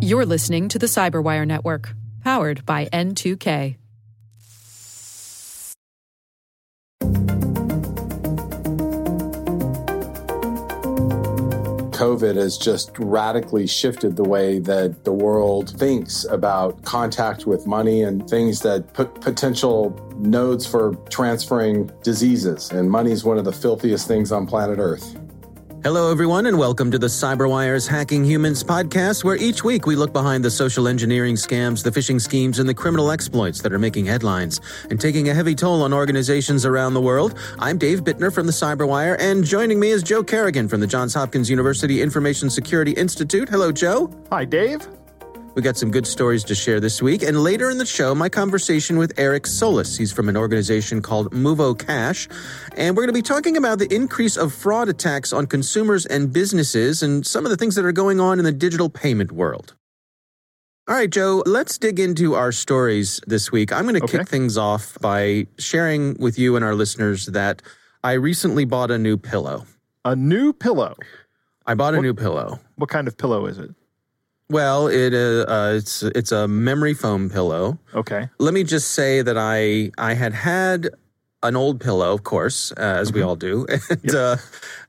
You're listening to the Cyberwire Network, powered by N2K. COVID has just radically shifted the way that the world thinks about contact with money and things that put potential nodes for transferring diseases. And money is one of the filthiest things on planet Earth. Hello, everyone, and welcome to the CyberWire's Hacking Humans podcast, where each week we look behind the social engineering scams, the phishing schemes, and the criminal exploits that are making headlines and taking a heavy toll on organizations around the world. I'm Dave Bittner from the CyberWire, and joining me is Joe Carrigan from the Johns Hopkins University Information Security Institute. Hello, Joe. Hi, Dave. We got some good stories to share this week. And later in the show, my conversation with Eric Solis. He's from an organization called Movo Cash. And we're going to be talking about the increase of fraud attacks on consumers and businesses and some of the things that are going on in the digital payment world. All right, Joe, let's dig into our stories this week. I'm going to Okay. kick things off by sharing with you and our listeners that I recently bought a new pillow. A new pillow. I bought a new pillow. What kind of pillow is it? Well, it uh, uh, it's it's a memory foam pillow. Okay. Let me just say that I I had had an old pillow, of course, uh, as we all do, and uh,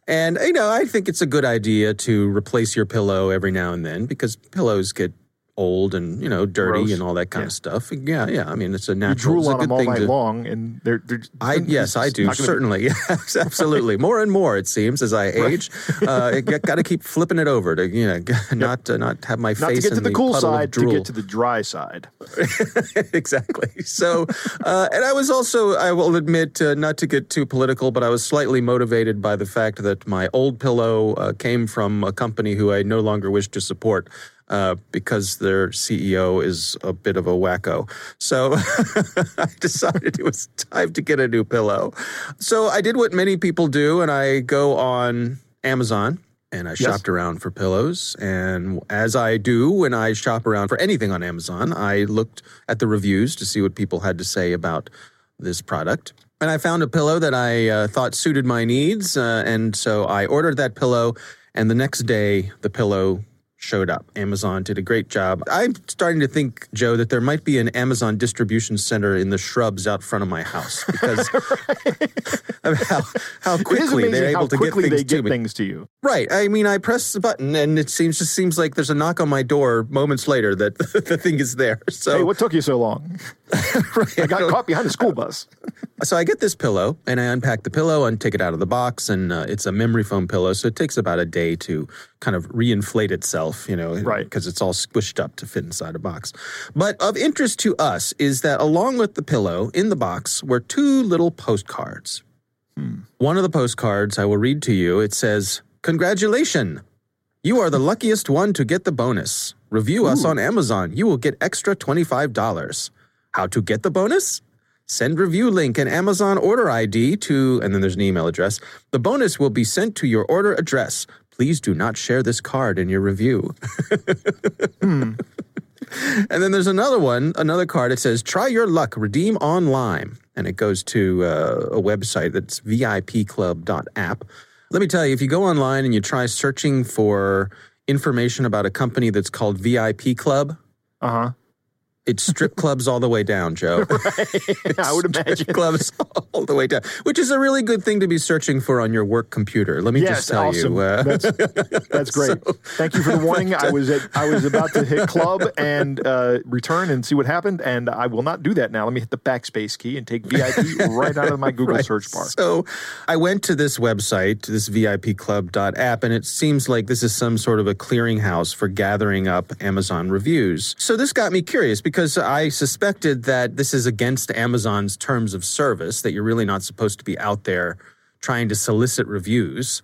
and you know I think it's a good idea to replace your pillow every now and then because pillows get old and you know dirty Gross. and all that kind Yeah. of stuff. Yeah, yeah. I mean, it's a You natural. drool it's a on good them all night to. long, and they're. they're I yes, I do not gonna be- certainly. Yes, absolutely. More and more, it seems, as I age. Uh, got to keep flipping it over to you know not uh, not have my Not to face get to in the cool side, to get to the dry side. exactly. So, uh, and I was also, I will admit, uh, not to get too political, but I was slightly motivated by the fact that my old pillow uh, came from a company who I no longer wish to support. Uh, because their CEO is a bit of a wacko. So I decided it was time to get a new pillow. So I did what many people do, and I go on Amazon and I shopped around for pillows. And as I do when I shop around for anything on Amazon, I looked at the reviews to see what people had to say about this product. And I found a pillow that I uh, thought suited my needs. Uh, and so I ordered that pillow. And the next day, the pillow showed up. Amazon did a great job. I'm starting to think, Joe, that there might be an Amazon distribution center in the shrubs out front of my house because of how, how quickly they're able to get things they to get me. things to you. Right. I mean, I press the button, and it seems just seems like there's a knock on my door moments later that the thing is there. So, Hey, what took you so long? right, I got caught behind a school bus. so I get this pillow, and I unpack the pillow and take it out of the box, and uh, it's a memory foam pillow, so it takes about a day to kind of reinflate itself, you know, Right. Because it's all squished up to fit inside a box. But of interest to us is that along with the pillow in the box were two little postcards. Hmm. One of the postcards I will read to you. It says, "Congratulations." You are the luckiest one to get the bonus. Review us on Amazon. You will get extra $25. How to get the bonus? Send review link and Amazon order ID to, and then there's an email address. The bonus will be sent to your order address. Please do not share this card in your review. And then there's another one, another card. It says, try your luck, redeem online. And it goes to uh, a website that's vipclub.app. Let me tell you, if you go online and you try searching for information about a company that's called VIP Club, Uh huh. It's strip clubs all the way down, Joe. Right. I would imagine. Strip clubs all the way down, which is a really good thing to be searching for on your work computer. Let me Yes, just tell awesome. you. Uh, That's, that's great. Thank you for the warning. I was at, I was about to hit club and uh, return and see what happened, and I will not do that now. Let me hit the backspace key and take VIP right out of my Google Right. search bar. So I went to this website, this VIPclub.app, and it seems like this is some sort of a clearinghouse for gathering up Amazon reviews. So this got me curious because I suspected that this is against Amazon's terms of service, that you're really not supposed to be out there trying to solicit reviews.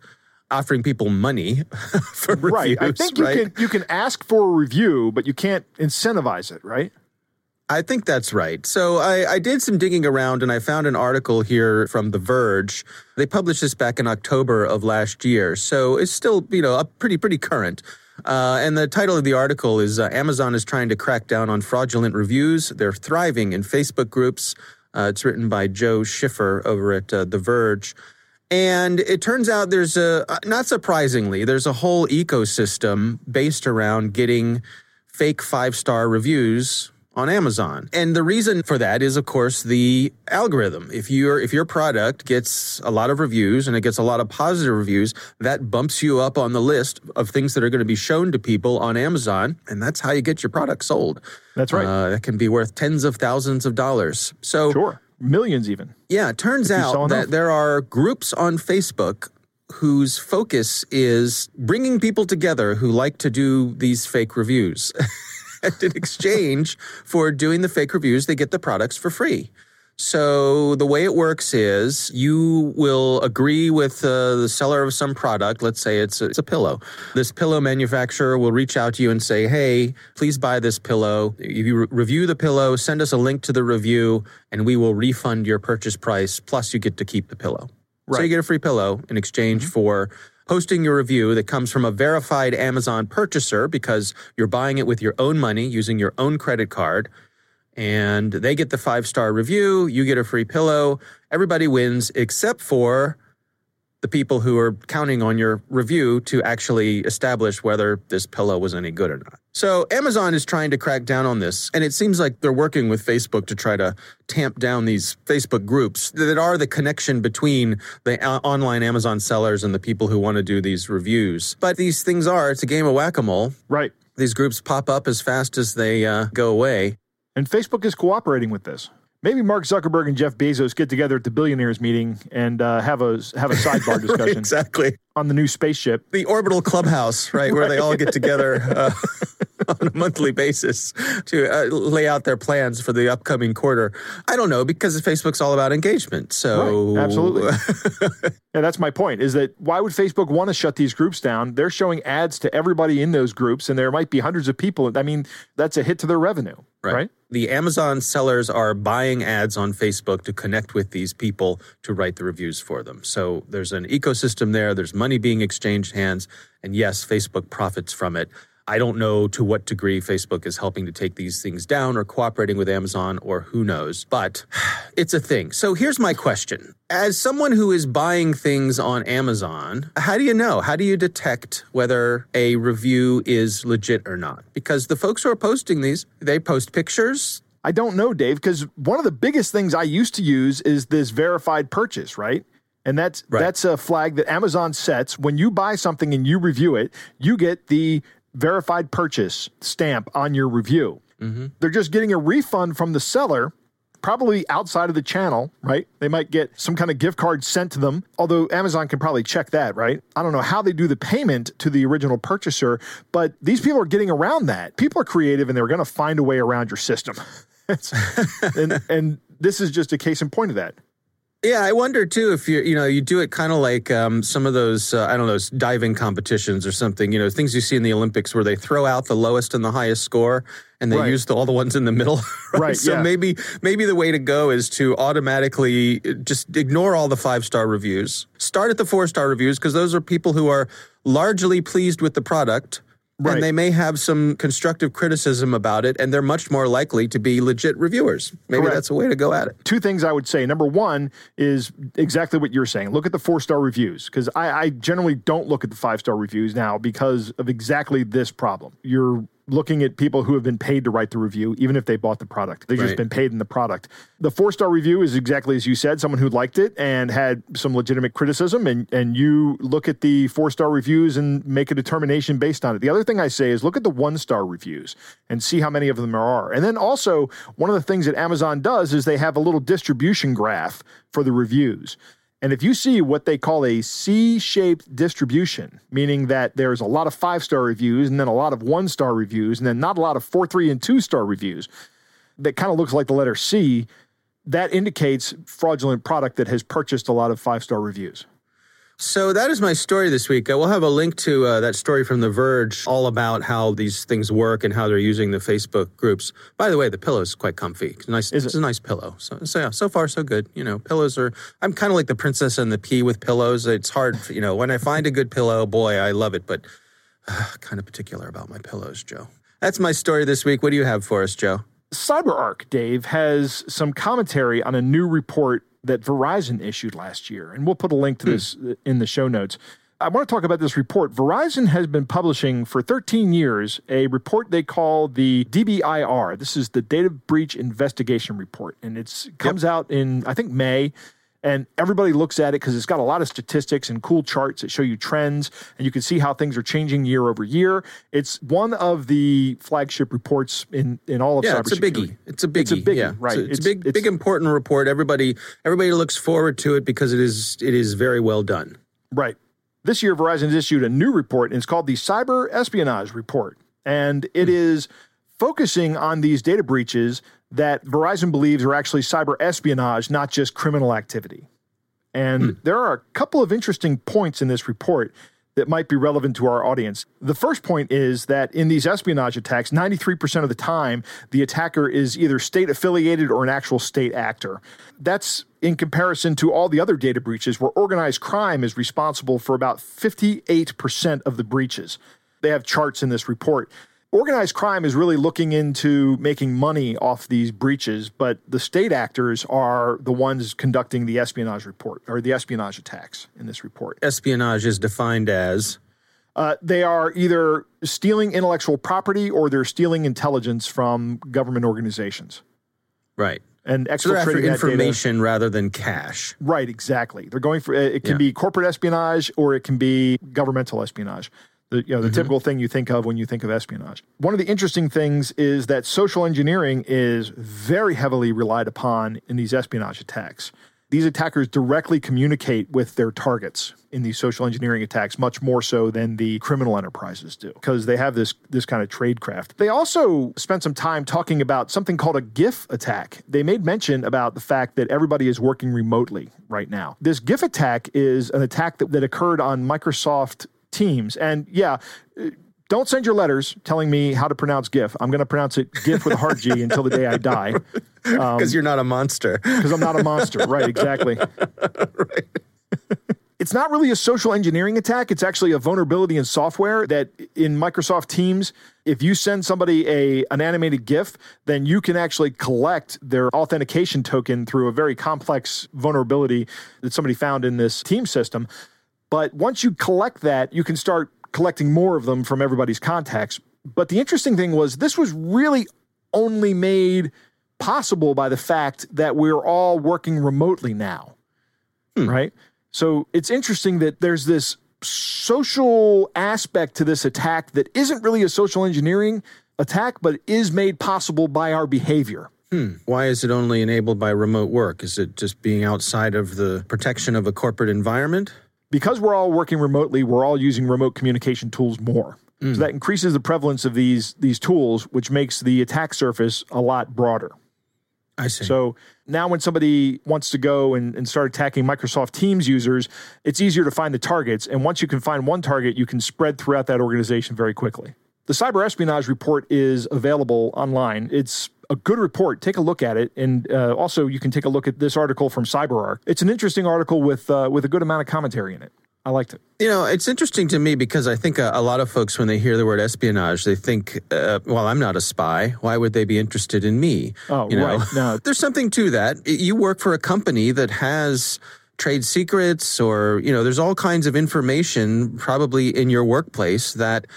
Offering people money for Right. reviews, Right. I think you right? can you can ask for a review, but you can't incentivize it, right? I think that's right. So I, I did some digging around and I found an article here from The Verge. They published this back in October of last year. So it's still, you know, pretty, pretty current. Uh, and the title of the article is uh, Amazon is trying to crack down on fraudulent reviews. They're thriving in Facebook groups. Uh, it's written by Zoe Schiffer over at uh, The Verge. And it turns out there's a, not surprisingly, there's a whole ecosystem based around getting fake five star reviews on Amazon. And the reason for that is of course the algorithm. If your if your product gets a lot of reviews and it gets a lot of positive reviews, that bumps you up on the list of things that are going to be shown to people on Amazon, and that's how you get your product sold. That's right. Uh, that can be worth tens of thousands of dollars. So Sure. Millions even. yeah, it turns out that there are groups on Facebook whose focus is bringing people together who like to do these fake reviews. and in exchange for doing the fake reviews, they get the products for free. So the way it works is you will agree with uh, the seller of some product. Let's say it's a, it's a pillow. This pillow manufacturer will reach out to you and say, "Hey, please buy this pillow. If you re- review the pillow, send us a link to the review, and we will refund your purchase price. Plus, you get to keep the pillow. So Right. Mm-hmm. you get a free pillow in exchange for." Posting your review that comes from a verified Amazon purchaser because you're buying it with your own money using your own credit card and they get the five star review. You get a free pillow. Everybody wins except for the people who are counting on your review to actually establish whether this pillow was any good or not. So Amazon is trying to crack down on this, and it seems like they're working with Facebook to try to tamp down these Facebook groups that are the connection between the o- online Amazon sellers and the people who want to do these reviews. But these things are, it's a game of whack a mole. Right. These groups pop up as fast as they uh, go away. And Facebook is cooperating with this. Maybe Mark Zuckerberg and Jeff Bezos get together at the billionaires meeting and uh, have a have a sidebar discussion exactly. on the new spaceship. the orbital clubhouse, right, where they all get together uh, on a monthly basis to uh, lay out their plans for the upcoming quarter. I don't know because Facebook's all about engagement. So Right, absolutely. Yeah, that's my point. Is that why would Facebook want to shut these groups down? They're showing ads to everybody in those groups, and there might be hundreds of people. I mean, that's a hit to their revenue, right? The Amazon sellers are buying ads on Facebook to connect with these people to write the reviews for them. So there's an ecosystem there, there's money being exchanged hands, and yes, Facebook profits from it. I don't know to what degree Facebook is helping to take these things down or cooperating with Amazon or who knows, but it's a thing. So here's my question. As someone who is buying things on Amazon, how do you know? How do you detect whether a review is legit or not? Because the folks who are posting these, they post pictures, I don't know, Dave, because one of the biggest things I used to use is this verified purchase, right? And that's Right. that's a flag that Amazon sets when you buy something and you review it, you get the verified purchase stamp on your review. Mm-hmm. They're just getting a refund from the seller, probably outside of the channel, right? They might get some kind of gift card sent to them, although Amazon can probably check that, right? I don't know how they do the payment to the original purchaser, but these people are getting around that. People are creative and they're going to find a way around your system. And, and this is just a case in point of that. Yeah, I wonder too if you you know you do it kind of like um, some of those uh, I don't know diving competitions or something. You know things you see in the Olympics where they throw out the lowest and the highest score, and they Right. use the, all the ones in the middle. Right, So yeah. maybe maybe the way to go is to automatically uh, just ignore all the five star reviews. Start at the four star reviews because those are people who are largely pleased with the product. Right. And they may have some constructive criticism about it, and they're much more likely to be legit reviewers. Maybe Correct. that's a way to go at it. two things I would say. Number one is exactly what you're saying. Look at the four star reviews because I, I generally don't look at the five star reviews now because of exactly this problem. You're looking at people who have been paid to write the review, even if they bought the product. They've just been paid in the product. The four star review is exactly as you said, someone who liked it and had some legitimate criticism, and, and you look at the four star reviews and make a determination based on it. The other thing I say is look at the one star reviews and see how many of them there are. And then also, one of the things that Amazon does is they have a little distribution graph for the reviews. And if you see what they call a C shaped distribution, meaning that there's a lot of five star reviews and then a lot of one star reviews and then not a lot of four, three, and two star reviews, that kind of looks like the letter C, that indicates fraudulent product that has purchased a lot of five star reviews. So that is my story this week. Uh, We'll have a link to uh, that story from The Verge, all about how these things work and how they're using the Facebook groups. By the way, the pillow is quite comfy. It's nice. Is it's it? a nice pillow. So, so yeah, so far so good. You know, pillows are. I'm kind of like the princess and the pea with pillows. It's hard. You know, when I find a good pillow, boy, I love it. But kind of particular about my pillows, Joe. That's my story this week. What do you have for us, Joe? CyberArk, Dave, has some commentary on a new report that Verizon issued last year. And we'll put a link to hmm. this uh, in the show notes. I want to talk about this report. Verizon has been publishing for 13 years a report they call the DBIR. This is the Data Breach Investigation Report, and it comes yep. out in I think May. And everybody looks at it because it's got a lot of statistics and cool charts that show you trends, and you can see how things are changing year over year. It's one of the flagship reports in in all of yeah, cybersecurity. it's a biggie. It's a biggie. It's a biggie, yeah. right? It's, it's, a big, it's, big important report. Everybody, everybody looks forward to it because it is it is very well done. Right. This year, Verizon has issued a new report, and it's called the Cyber Espionage Report. And it hmm. is focusing on these data breaches that Verizon believes are actually cyber espionage, not just criminal activity. And hmm. there are a couple of interesting points in this report that might be relevant to our audience. The first point is that in these espionage attacks, 93% of the time, the attacker is either state affiliated or an actual state actor. That's in comparison to all the other data breaches where organized crime is responsible for about 58% of the breaches. They have charts in this report organized crime is really looking into making money off these breaches, but the state actors are the ones conducting the espionage report or the espionage attacks in this report. Espionage is defined as. Uh, they are either stealing intellectual property or they're stealing intelligence from government organizations. Right. And so information data. rather than cash. Right, exactly. They're going for it can yeah. be corporate espionage or it can be governmental espionage the you know the mm-hmm. typical thing you think of when you think of espionage. One of the interesting things is that social engineering is very heavily relied upon in these espionage attacks. These attackers directly communicate with their targets in these social engineering attacks much more so than the criminal enterprises do because they have this this kind of tradecraft. They also spent some time talking about something called a GIF attack. They made mention about the fact that everybody is working remotely right now. This GIF attack is an attack that, that occurred on Microsoft teams. And yeah, don't send your letters telling me how to pronounce GIF. I'm going to pronounce it GIF with a hard G until the day I die. Because um, you're not a monster. Because I'm not a monster. Right, exactly. right. it's not really a social engineering attack. It's actually a vulnerability in software that in Microsoft Teams, if you send somebody a an animated GIF, then you can actually collect their authentication token through a very complex vulnerability that somebody found in this team system. But once you collect that, you can start collecting more of them from everybody's contacts. But the interesting thing was this was really only made possible by the fact that we're all working remotely now. Hmm. Right? So it's interesting that there's this social aspect to this attack that isn't really a social engineering attack, but is made possible by our behavior. Hmm. Why is it only enabled by remote work? Is it just being outside of the protection of a corporate environment? Because we're all working remotely, we're all using remote communication tools more. Mm. So that increases the prevalence of these these tools, which makes the attack surface a lot broader. I see. So now when somebody wants to go and, and start attacking Microsoft Teams users, it's easier to find the targets. And once you can find one target, you can spread throughout that organization very quickly. The cyber espionage report is available online. It's a good report. Take a look at it, and uh, also you can take a look at this article from CyberArk. It's an interesting article with uh, with a good amount of commentary in it. I liked it. You know, it's interesting to me because I think a, a lot of folks, when they hear the word espionage, they think, uh, "Well, I'm not a spy. Why would they be interested in me?" Oh, you know? right. No, there's something to that. You work for a company that has trade secrets, or you know, there's all kinds of information probably in your workplace that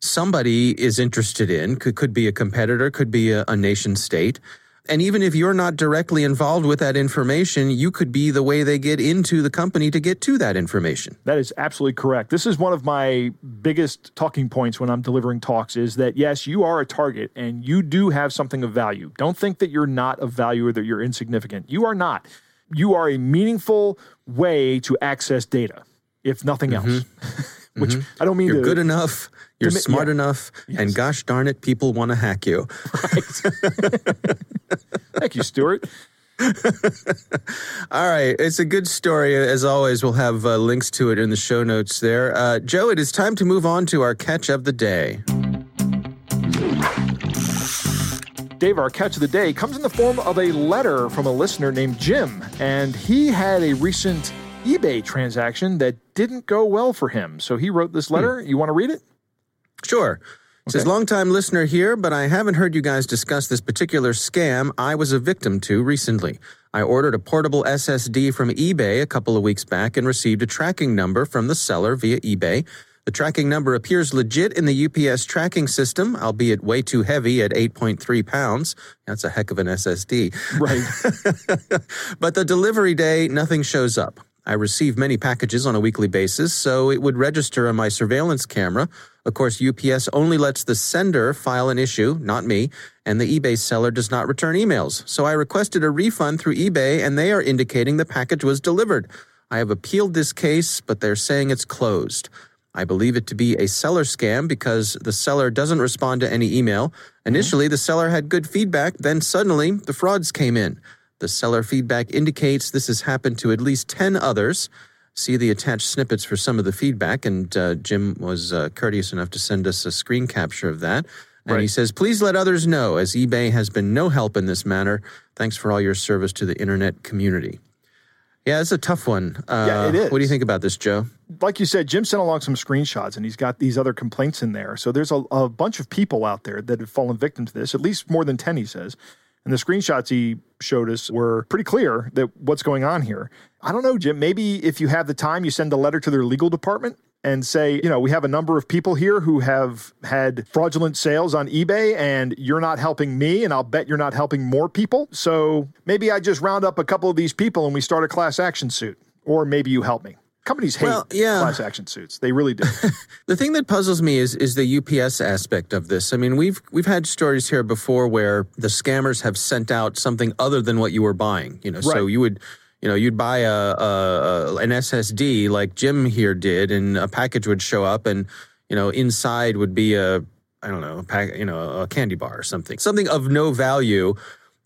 somebody is interested in, could, could be a competitor, could be a, a nation state. And even if you're not directly involved with that information, you could be the way they get into the company to get to that information. That is absolutely correct. This is one of my biggest talking points when I'm delivering talks is that yes, you are a target and you do have something of value. Don't think that you're not of value or that you're insignificant. You are not. You are a meaningful way to access data, if nothing mm-hmm. else. Which mm-hmm. I don't mean you're to, good enough you're smart yeah. enough, yes. and gosh darn it, people want to hack you. Right. Thank you, Stuart. All right. It's a good story. As always, we'll have uh, links to it in the show notes there. Uh, Joe, it is time to move on to our catch of the day. Dave, our catch of the day comes in the form of a letter from a listener named Jim, and he had a recent eBay transaction that didn't go well for him. So he wrote this letter. Hmm. You want to read it? Sure. Says, longtime listener here, but I haven't heard you guys discuss this particular scam I was a victim to recently. I ordered a portable SSD from eBay a couple of weeks back and received a tracking number from the seller via eBay. The tracking number appears legit in the UPS tracking system, albeit way too heavy at 8.3 pounds. That's a heck of an SSD. Right. but the delivery day, nothing shows up. I receive many packages on a weekly basis, so it would register on my surveillance camera. Of course, UPS only lets the sender file an issue, not me, and the eBay seller does not return emails. So I requested a refund through eBay, and they are indicating the package was delivered. I have appealed this case, but they're saying it's closed. I believe it to be a seller scam because the seller doesn't respond to any email. Mm-hmm. Initially, the seller had good feedback, then suddenly the frauds came in. The seller feedback indicates this has happened to at least 10 others. See the attached snippets for some of the feedback, and uh, Jim was uh, courteous enough to send us a screen capture of that. And Right. he says, Please let others know, as eBay has been no help in this matter. Thanks for all your service to the internet community. Yeah, it's a tough one. Uh, Yeah, it is. What do you think about this, Joe? like you said, Jim sent along some screenshots and he's got these other complaints in there. So there's a, a bunch of people out there that have fallen victim to this, at least more than 10, he says. And the screenshots he showed us were pretty clear that what's going on here. I don't know, Jim. Maybe if you have the time, you send a letter to their legal department and say, you know, we have a number of people here who have had fraudulent sales on eBay and you're not helping me, and I'll bet you're not helping more people. So maybe I just round up a couple of these people and we start a class action suit. Or maybe you help me. Companies hate Well, yeah. class action suits. They really do. The thing that puzzles me is is the UPS aspect of this. I mean, we've we've had stories here before where the scammers have sent out something other than what you were buying. You know, so you would. You know, you'd buy a, a, a an SSD like Jim here did, and a package would show up, and you know, inside would be a I don't know, a pack, you know, a candy bar or something, something of no value.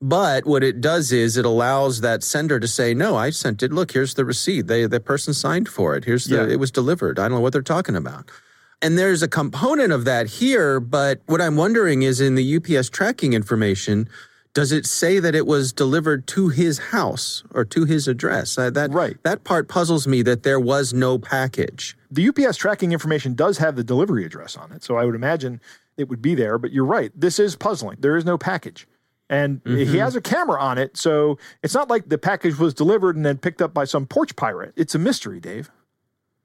But what it does is it allows that sender to say, "No, I sent it. Look, here's the receipt. They the person signed for it. Here's the Yeah. it was delivered. I don't know what they're talking about." And there's a component of that here, but what I'm wondering is in the UPS tracking information, does it say that it was delivered to his house or to his address? Uh, that Right. that part puzzles me that there was no package. the UPS tracking information does have the delivery address on it. So I would imagine it would be there. But you're right. This is puzzling. There is no package. And he has a camera on it. So it's not like the package was delivered and then picked up by some porch pirate. It's a mystery, Dave.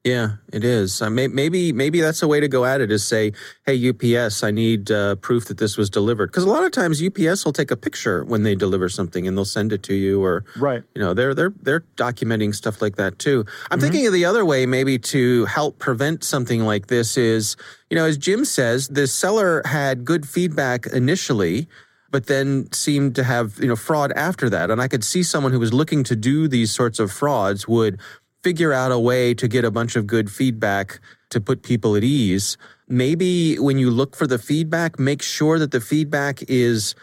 Yeah, it is. Uh, may, maybe maybe that's a way to go at it is say, "Hey UPS, I need uh, proof that this was delivered." Because a lot of times UPS will take a picture when they deliver something and they'll send it to you, or Right. you know they're they're they're documenting stuff like that too. I'm thinking of the other way, maybe to help prevent something like this is, you know, as Jim says, the seller had good feedback initially. But then seemed to have you know fraud after that, and I could see someone who was looking to do these sorts of frauds would figure out a way to get a bunch of good feedback to put people at ease. Maybe when you look for the feedback, make sure that the feedback is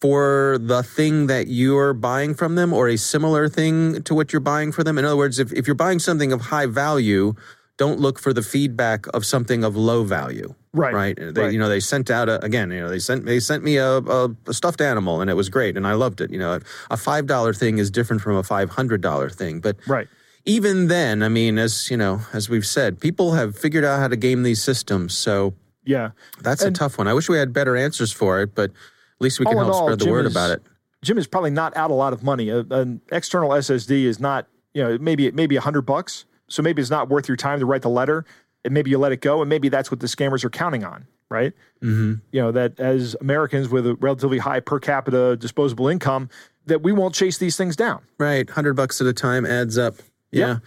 for the thing that you're buying from them or a similar thing to what you're buying for them. In other words, if, if you're buying something of high value, don't look for the feedback of something of low value. Right, Right. They, right. You know, they sent out a, again, you know, they sent, they sent me a, a, a stuffed animal and it was great and I loved it. You know, a $5 thing is different from a $500 thing, but Right. even then, I mean, as you know, as we've said, people have figured out how to game these systems. So Yeah. that's a tough one. I wish we had better answers for it, but at least we can help all, spread the Jim word is- about it. Jim is probably not out a lot of money. A, an external SSD is not, you know, maybe maybe a hundred bucks. So maybe it's not worth your time to write the letter, and maybe you let it go, and maybe that's what the scammers are counting on, right? Mm-hmm. You know that as Americans with a relatively high per capita disposable income, that we won't chase these things down. Right, hundred bucks at a time adds up. Yeah. Yeah.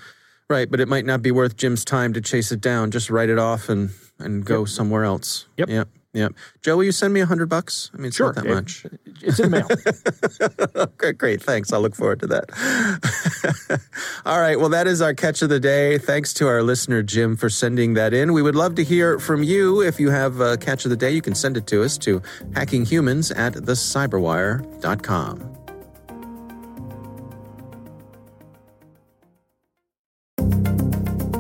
right. But it might not be worth Jim's time to chase it down. Just write it off and and go somewhere else. Yep. Yep. Yep. Joe, will you send me a hundred bucks? I mean, it's Sure, not that Dave. much. It's in the mail. Great, great. Thanks. I'll look forward to that. All right. Well, that is our catch of the day. Thanks to our listener, Jim, for sending that in. We would love to hear from you. If you have a catch of the day, you can send it to us to hackinghumans at thecyberwire.com.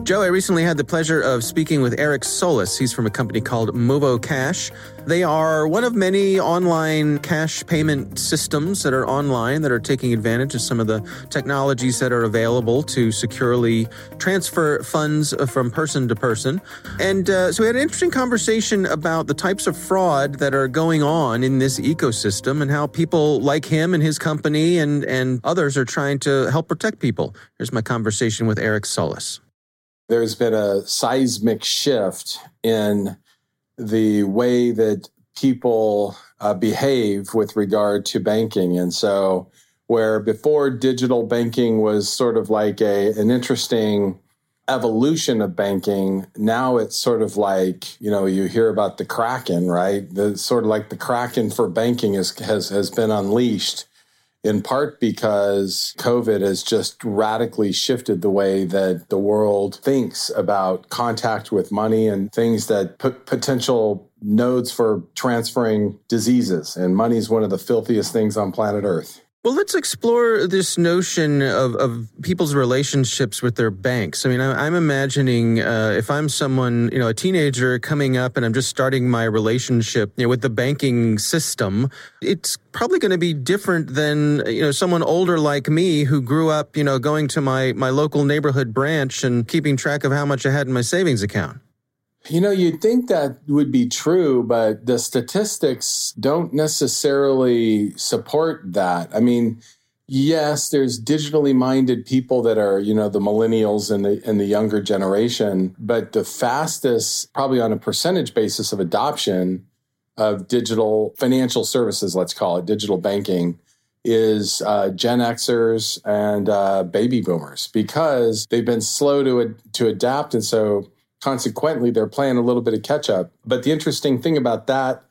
Joe, I recently had the pleasure of speaking with Eric Solis. He's from a company called Movo Cash. They are one of many online cash payment systems that are online that are taking advantage of some of the technologies that are available to securely transfer funds from person to person. And uh, so we had an interesting conversation about the types of fraud that are going on in this ecosystem and how people like him and his company and, and others are trying to help protect people. Here's my conversation with Eric Solis there's been a seismic shift in the way that people uh, behave with regard to banking. And so, where before digital banking was sort of like a, an interesting evolution of banking, now it's sort of like, you know, you hear about the Kraken, right? The sort of like the Kraken for banking is, has, has been unleashed in part because COVID has just radically shifted the way that the world thinks about contact with money and things that put potential nodes for transferring diseases. And money is one of the filthiest things on planet Earth. Well, let's explore this notion of, of people's relationships with their banks. I mean, I, am imagining uh, if I'm someone, you know, a teenager coming up and I'm just starting my relationship you know, with the banking system, it's probably going to be different than, you know, someone older like me who grew up, you know, going to my, my local neighborhood branch and keeping track of how much I had in my savings account. You know, you'd think that would be true, but the statistics don't necessarily support that. I mean, yes, there's digitally minded people that are, you know, the millennials and the and the younger generation, but the fastest, probably on a percentage basis of adoption of digital financial services, let's call it digital banking, is uh, Gen Xers and uh, baby boomers because they've been slow to to adapt, and so consequently, they're playing a little bit of catch up. But the interesting thing about that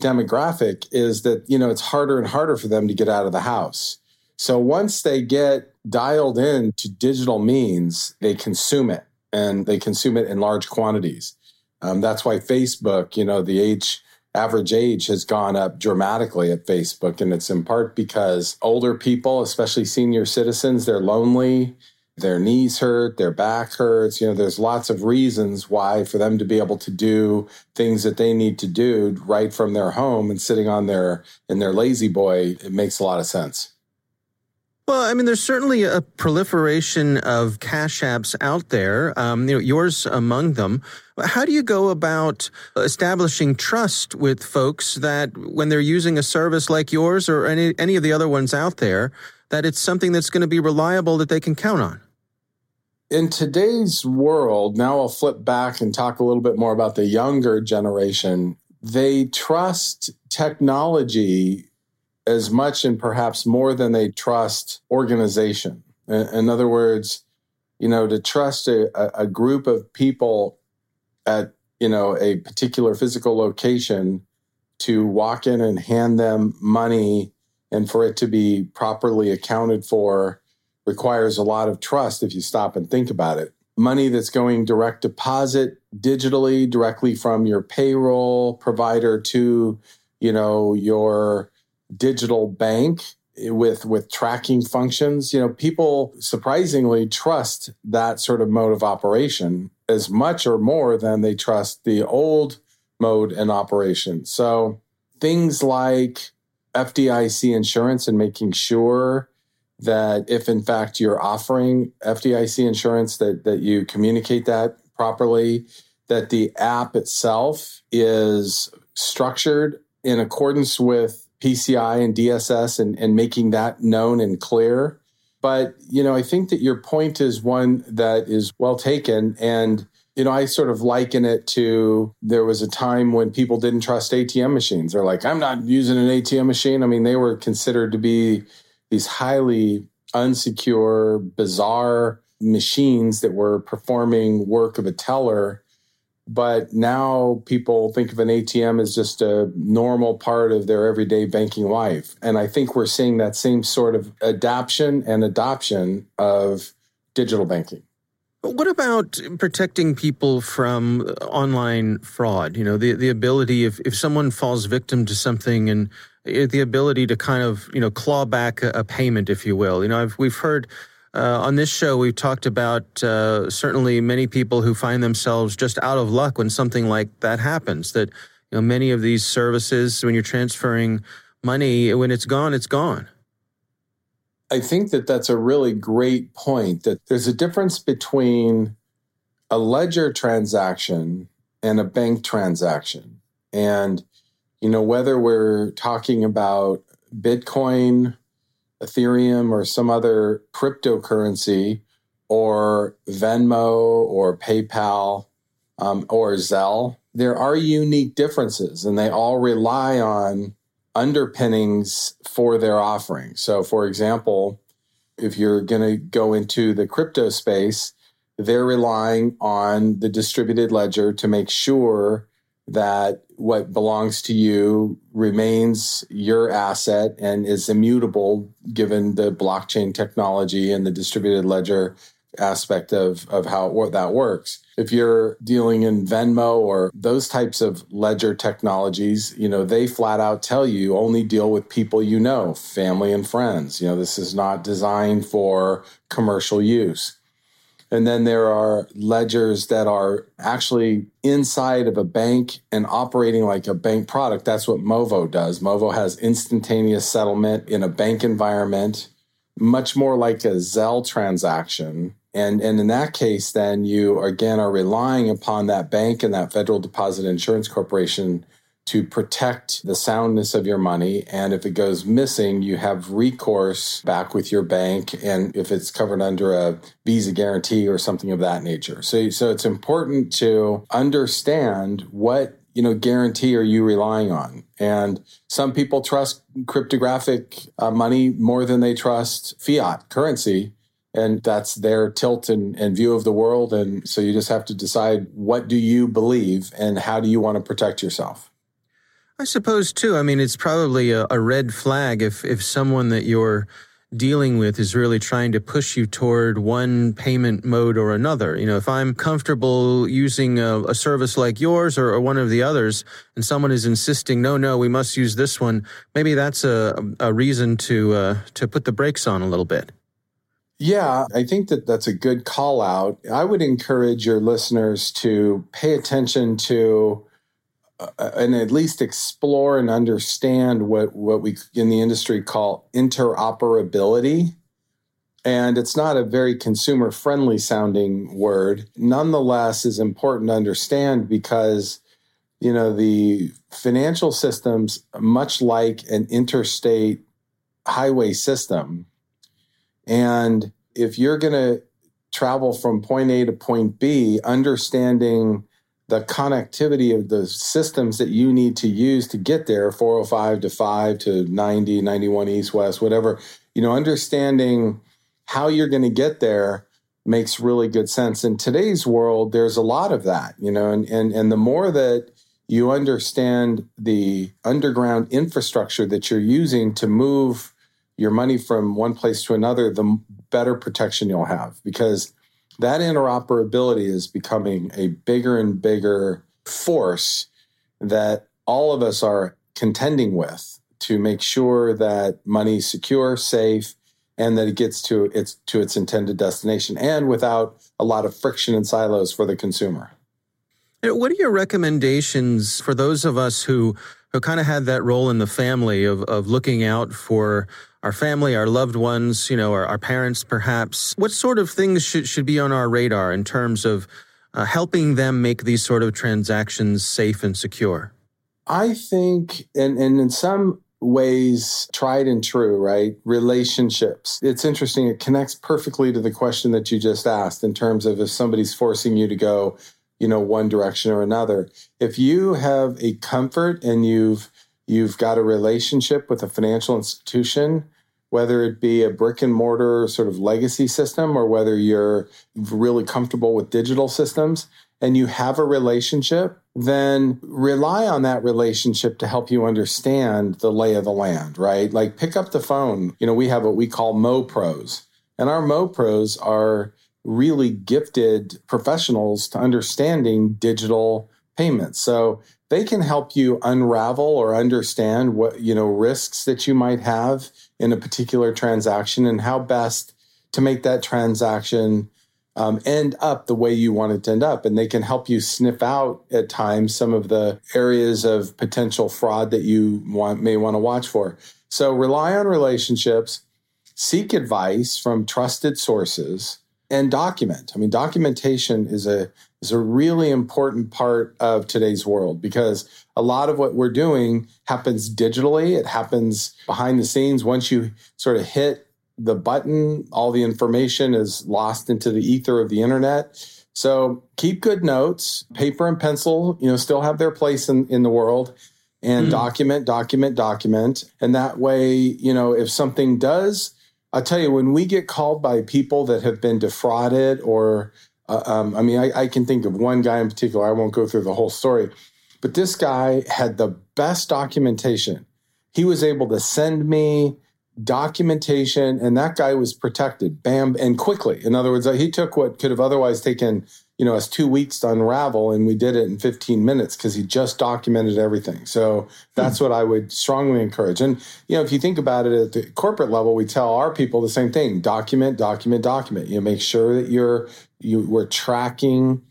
demographic is that, you know, it's harder and harder for them to get out of the house. So once they get dialed in to digital means, they consume it and they consume it in large quantities. Um, that's why Facebook, you know, the age, average age has gone up dramatically at Facebook. And it's in part because older people, especially senior citizens, they're lonely their knees hurt, their back hurts. You know, there's lots of reasons why for them to be able to do things that they need to do right from their home and sitting on their in their lazy boy, it makes a lot of sense. Well, I mean, there's certainly a proliferation of cash apps out there. Um, you know, yours among them. How do you go about establishing trust with folks that when they're using a service like yours or any any of the other ones out there, that it's something that's going to be reliable that they can count on? In today's world, now I'll flip back and talk a little bit more about the younger generation. They trust technology as much and perhaps more than they trust organization. In other words, you know, to trust a, a group of people at, you know, a particular physical location to walk in and hand them money and for it to be properly accounted for requires a lot of trust if you stop and think about it. Money that's going direct deposit digitally directly from your payroll provider to, you know, your digital bank with with tracking functions, you know, people surprisingly trust that sort of mode of operation as much or more than they trust the old mode and operation. So things like FDIC insurance and making sure that if in fact you're offering FDIC insurance that that you communicate that properly that the app itself is structured in accordance with PCI and DSS and, and making that known and clear. But, you know, I think that your point is one that is well taken. And you know, I sort of liken it to there was a time when people didn't trust ATM machines. They're like, I'm not using an ATM machine. I mean, they were considered to be these highly unsecure, bizarre machines that were performing work of a teller. But now people think of an ATM as just a normal part of their everyday banking life. And I think we're seeing that same sort of adaptation and adoption of digital banking. What about protecting people from uh, online fraud? You know, the, the ability, if, if someone falls victim to something and the ability to kind of, you know, claw back a, a payment, if you will. You know, I've, we've heard uh, on this show, we've talked about uh, certainly many people who find themselves just out of luck when something like that happens. That you know, many of these services, when you're transferring money, when it's gone, it's gone. I think that that's a really great point. That there's a difference between a ledger transaction and a bank transaction, and you know whether we're talking about Bitcoin Ethereum or some other cryptocurrency or Venmo or PayPal um, or Zelle, there are unique differences and they all rely on underpinnings for their offering. So, for example, if you're going to go into the crypto space, they're relying on the distributed ledger to make sure that what belongs to you remains your asset and is immutable given the blockchain technology and the distributed ledger aspect of, of how that works. If you're dealing in Venmo or those types of ledger technologies, you know, they flat out tell you only deal with people you know, family and friends. You know, this is not designed for commercial use. And then there are ledgers that are actually inside of a bank and operating like a bank product. That's what Movo does. Movo has instantaneous settlement in a bank environment, much more like a Zelle transaction. And, and in that case, then you again are relying upon that bank and that Federal Deposit Insurance Corporation to protect the soundness of your money. And if it goes missing, you have recourse back with your bank. And if it's covered under a visa guarantee or something of that nature. So, so it's important to understand what you know guarantee are you relying on and some people trust cryptographic uh, money more than they trust fiat currency and that's their tilt and, and, view of the world and so you just have to decide what do you believe and how do you want to protect yourself I suppose too. I mean, it's probably a, a, red flag if if someone that you're dealing with is really trying to push you toward one payment mode or another. You know, if I'm comfortable using a, a service like yours or, or, one of the others, and someone is insisting, no, no, we must use this one, maybe that's a, a reason to uh, to put the brakes on a little bit. Yeah, I think that that's a good call out. I would encourage your listeners to pay attention to and at least explore and understand what what we in the industry call interoperability. And it's not a very consumer friendly sounding word. Nonetheless is important to understand because you know the financial systems much like an interstate highway system. And if you're going to travel from point A to point B understanding the connectivity of the systems that you need to use to get there 405 to 5 to 90 91 east west whatever you know understanding how you're going to get there makes really good sense. In today's world there's a lot of that you know and and and the more that you understand the underground infrastructure that you're using to move your money from one place to another the better protection you'll have. Because that interoperability is becoming a bigger and bigger force that all of us are contending with to make sure that money is secure, safe, and that it gets to its to its intended destination and without a lot of friction and silos for the consumer. What are your recommendations for those of us who who kind of had that role in the family of of looking out for our family, our loved ones, you know, our, our parents perhaps. What sort of things should, should be on our radar in terms of uh, helping them make these sort of transactions safe and secure? I think, and, and in some ways, tried and true, right? Relationships. It's interesting. It connects perfectly to the question that you just asked in terms of if somebody's forcing you to go, you know, one direction or another. If you have a comfort and you've you've got a relationship with a financial institution whether it be a brick and mortar sort of legacy system or whether you're really comfortable with digital systems and you have a relationship, then rely on that relationship to help you understand the lay of the land, right? Like pick up the phone. You know, we have what we call Mo Pros, and our Mo Pros are really gifted professionals to understanding digital payments. So they can help you unravel or understand what, you know, risks that you might have in a particular transaction and how best to make that transaction um, end up the way you want it to end up. And they can help you sniff out at times some of the areas of potential fraud that you want, may want to watch for. So rely on relationships, seek advice from trusted sources, and document. I mean, documentation is a is a really important part of today's world because a lot of what we're doing happens digitally. It happens behind the scenes. Once you sort of hit the button, all the information is lost into the ether of the internet. So keep good notes. Paper and pencil, you know, still have their place in, in the world. And mm. document, document, document. And that way, you know, if something does, I'll tell you, when we get called by people that have been defrauded, or, uh, um, I mean, I, I can think of one guy in particular. I won't go through the whole story, but this guy had the best documentation. He was able to send me documentation, and that guy was protected, bam, and quickly. In other words, he took what could have otherwise taken, you know, us two weeks to unravel, and we did it in 15 minutes because he just documented everything. So that's hmm. what I would strongly encourage. And, you know, if you think about it at the corporate level, we tell our people the same thing document, document, document. You know, make sure that you're, you, we're tracking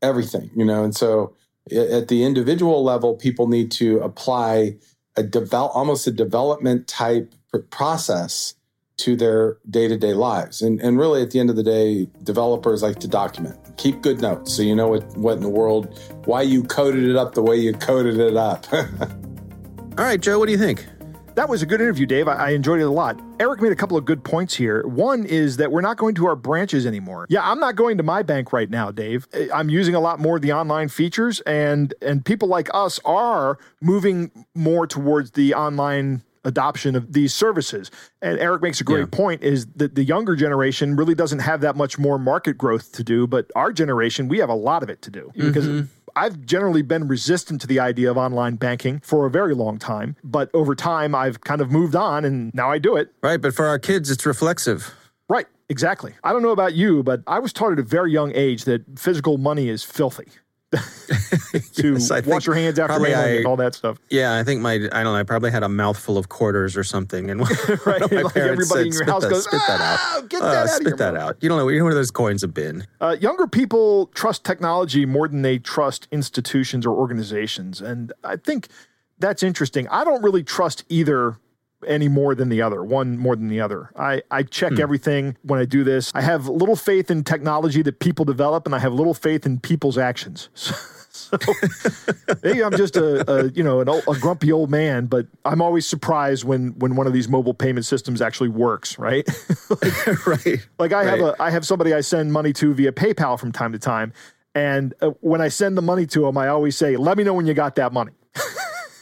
everything, you know, and so at the individual level, people need to apply a develop almost a development type process to their day-to-day lives and, and really at the end of the day developers like to document keep good notes so you know what, what in the world why you coded it up the way you coded it up all right joe what do you think that was a good interview, Dave. I, enjoyed it a lot. Eric made a couple of good points here. One is that we're not going to our branches anymore. Yeah, I'm not going to my bank right now, Dave. Eh, I'm using a lot more of the online features, and and people like us are moving more towards the online adoption of these services. And Eric makes a great yeah. point is that the younger generation really doesn't have that much more market growth to do, but our generation, we have a lot of it to do mm-hmm. because I've generally been resistant to the idea of online banking for a very long time, but over time I've kind of moved on and now I do it. Right, but for our kids it's reflexive. Right, exactly. I don't know about you, but I was taught at a very young age that physical money is filthy. to yes, wash your hands after and all that stuff. Yeah, I think my I don't know. I probably had a mouthful of quarters or something, and right, my like parents everybody said, in your house that, goes, "Spit that out, ah, get that uh, out spit that out." You don't know. You know where those coins have been. Uh, younger people trust technology more than they trust institutions or organizations, and I think that's interesting. I don't really trust either any more than the other, one more than the other. I, I check hmm. everything when I do this. I have little faith in technology that people develop, and I have little faith in people's actions. So, maybe I'm just a, a you know old, a grumpy old man, but I'm always surprised when when one of these mobile payment systems actually works, right? like, right. Like I right. have a I have somebody I send money to via PayPal from time to time, and uh, when I send the money to them, I always say, "Let me know when you got that money."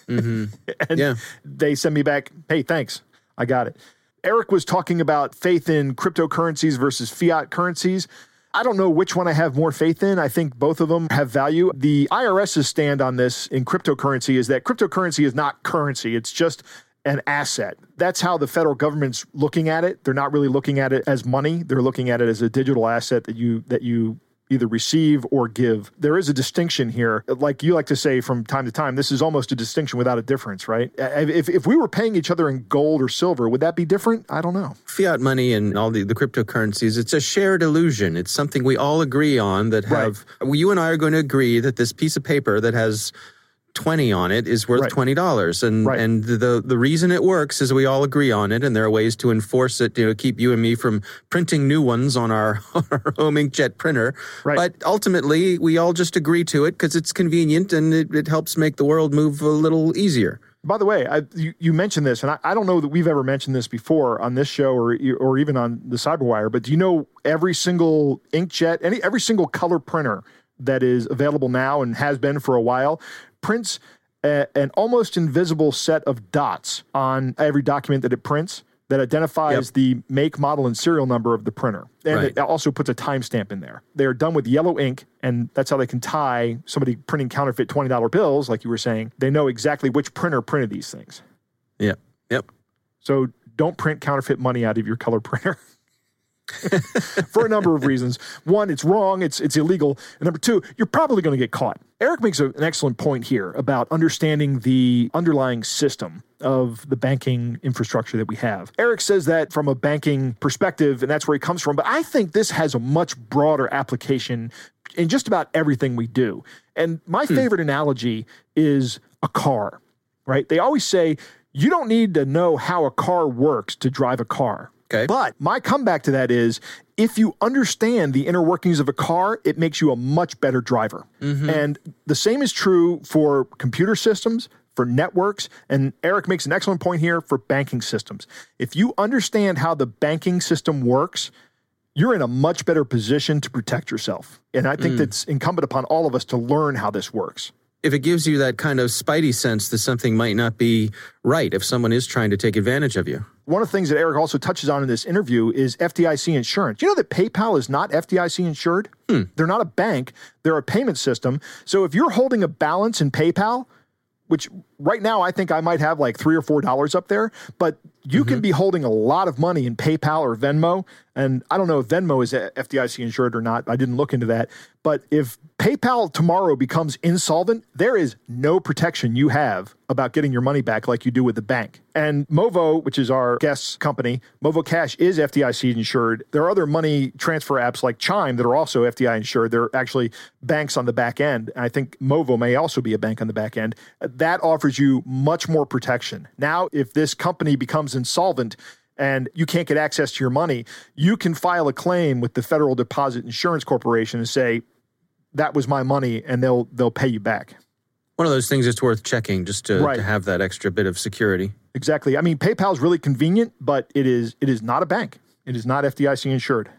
Mm-hmm. and yeah. they send me back, hey, thanks. I got it. Eric was talking about faith in cryptocurrencies versus fiat currencies. I don't know which one I have more faith in. I think both of them have value. The IRS's stand on this in cryptocurrency is that cryptocurrency is not currency, it's just an asset. That's how the federal government's looking at it. They're not really looking at it as money. They're looking at it as a digital asset that you that you either receive or give. There is a distinction here. Like you like to say from time to time, this is almost a distinction without a difference, right? If, if we were paying each other in gold or silver, would that be different? I don't know. Fiat money and all the, the cryptocurrencies, it's a shared illusion. It's something we all agree on that have, right. you and I are going to agree that this piece of paper that has 20 on it is worth right. $20 and right. and the the reason it works is we all agree on it and there are ways to enforce it you know keep you and me from printing new ones on our, our home inkjet printer right. but ultimately we all just agree to it because it's convenient and it, it helps make the world move a little easier by the way, I, you, you, mentioned this, and I, I, don't know that we've ever mentioned this before on this show or or even on the Cyberwire. But do you know every single inkjet, any every single color printer that is available now and has been for a while prints a, an almost invisible set of dots on every document that it prints that identifies yep. the make, model, and serial number of the printer. And right. it also puts a timestamp in there. They are done with yellow ink, and that's how they can tie somebody printing counterfeit $20 bills, like you were saying. They know exactly which printer printed these things. Yep. Yep. So don't print counterfeit money out of your color printer. for a number of reasons. One, it's wrong, it's it's illegal, and number two, you're probably going to get caught. Eric makes a, an excellent point here about understanding the underlying system of the banking infrastructure that we have. Eric says that from a banking perspective, and that's where he comes from. But I think this has a much broader application in just about everything we do. And my hmm. favorite analogy is a car, right? They always say, you don't need to know how a car works to drive a car. Okay. But my comeback to that is if you understand the inner workings of a car, it makes you a much better driver. Mm-hmm. And the same is true for computer systems, for networks, and Eric makes an excellent point here for banking systems. If you understand how the banking system works, you're in a much better position to protect yourself. And I think mm. that's incumbent upon all of us to learn how this works. If it gives you that kind of spidey sense that something might not be right if someone is trying to take advantage of you. One of the things that Eric also touches on in this interview is FDIC insurance. You know that PayPal is not FDIC insured? Hmm. They're not a bank, they're a payment system. So if you're holding a balance in PayPal, which right now I think I might have like three or four dollars up there, but you mm-hmm. can be holding a lot of money in PayPal or Venmo. And I don't know if Venmo is FDIC insured or not. I didn't look into that. But if PayPal tomorrow becomes insolvent, there is no protection you have about getting your money back like you do with the bank. And Movo, which is our guest company, Movo Cash is FDIC insured. There are other money transfer apps like Chime that are also FDI insured. They're actually banks on the back end. And I think Movo may also be a bank on the back end. That offers you much more protection. Now, if this company becomes insolvent, and you can't get access to your money, you can file a claim with the Federal Deposit Insurance Corporation and say, that was my money and they'll they'll pay you back. One of those things that's worth checking just to, right. to have that extra bit of security. Exactly. I mean, PayPal is really convenient, but it is it is not a bank. It is not FDIC insured.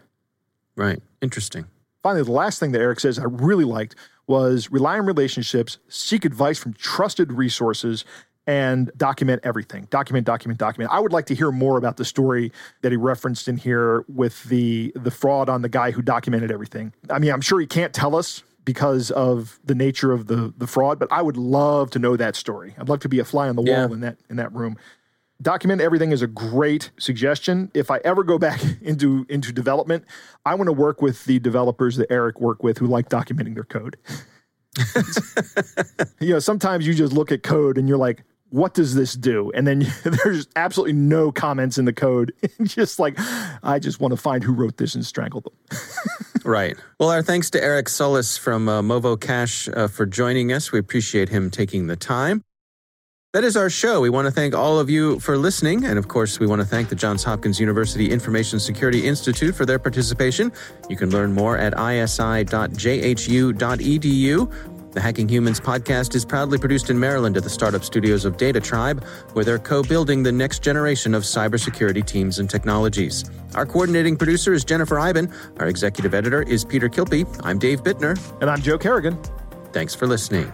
Right. Interesting. Finally, the last thing that Eric says I really liked was rely on relationships, seek advice from trusted resources, and document everything. Document, document, document. I would like to hear more about the story that he referenced in here with the the fraud on the guy who documented everything. I mean, I'm sure he can't tell us because of the nature of the the fraud, but I would love to know that story. I'd love to be a fly on the wall yeah. in that in that room. Document everything is a great suggestion. If I ever go back into into development, I want to work with the developers that Eric worked with who like documenting their code. you know, sometimes you just look at code and you're like, what does this do? And then there's absolutely no comments in the code. just like, I just want to find who wrote this and strangle them. right. Well, our thanks to Eric Solis from uh, Movo Cash uh, for joining us. We appreciate him taking the time. That is our show. We want to thank all of you for listening. And of course, we want to thank the Johns Hopkins University Information Security Institute for their participation. You can learn more at isi.jhu.edu. The Hacking Humans podcast is proudly produced in Maryland at the startup studios of Data Tribe, where they're co building the next generation of cybersecurity teams and technologies. Our coordinating producer is Jennifer Eiben. Our executive editor is Peter Kilpe. I'm Dave Bittner. And I'm Joe Carrigan. Thanks for listening.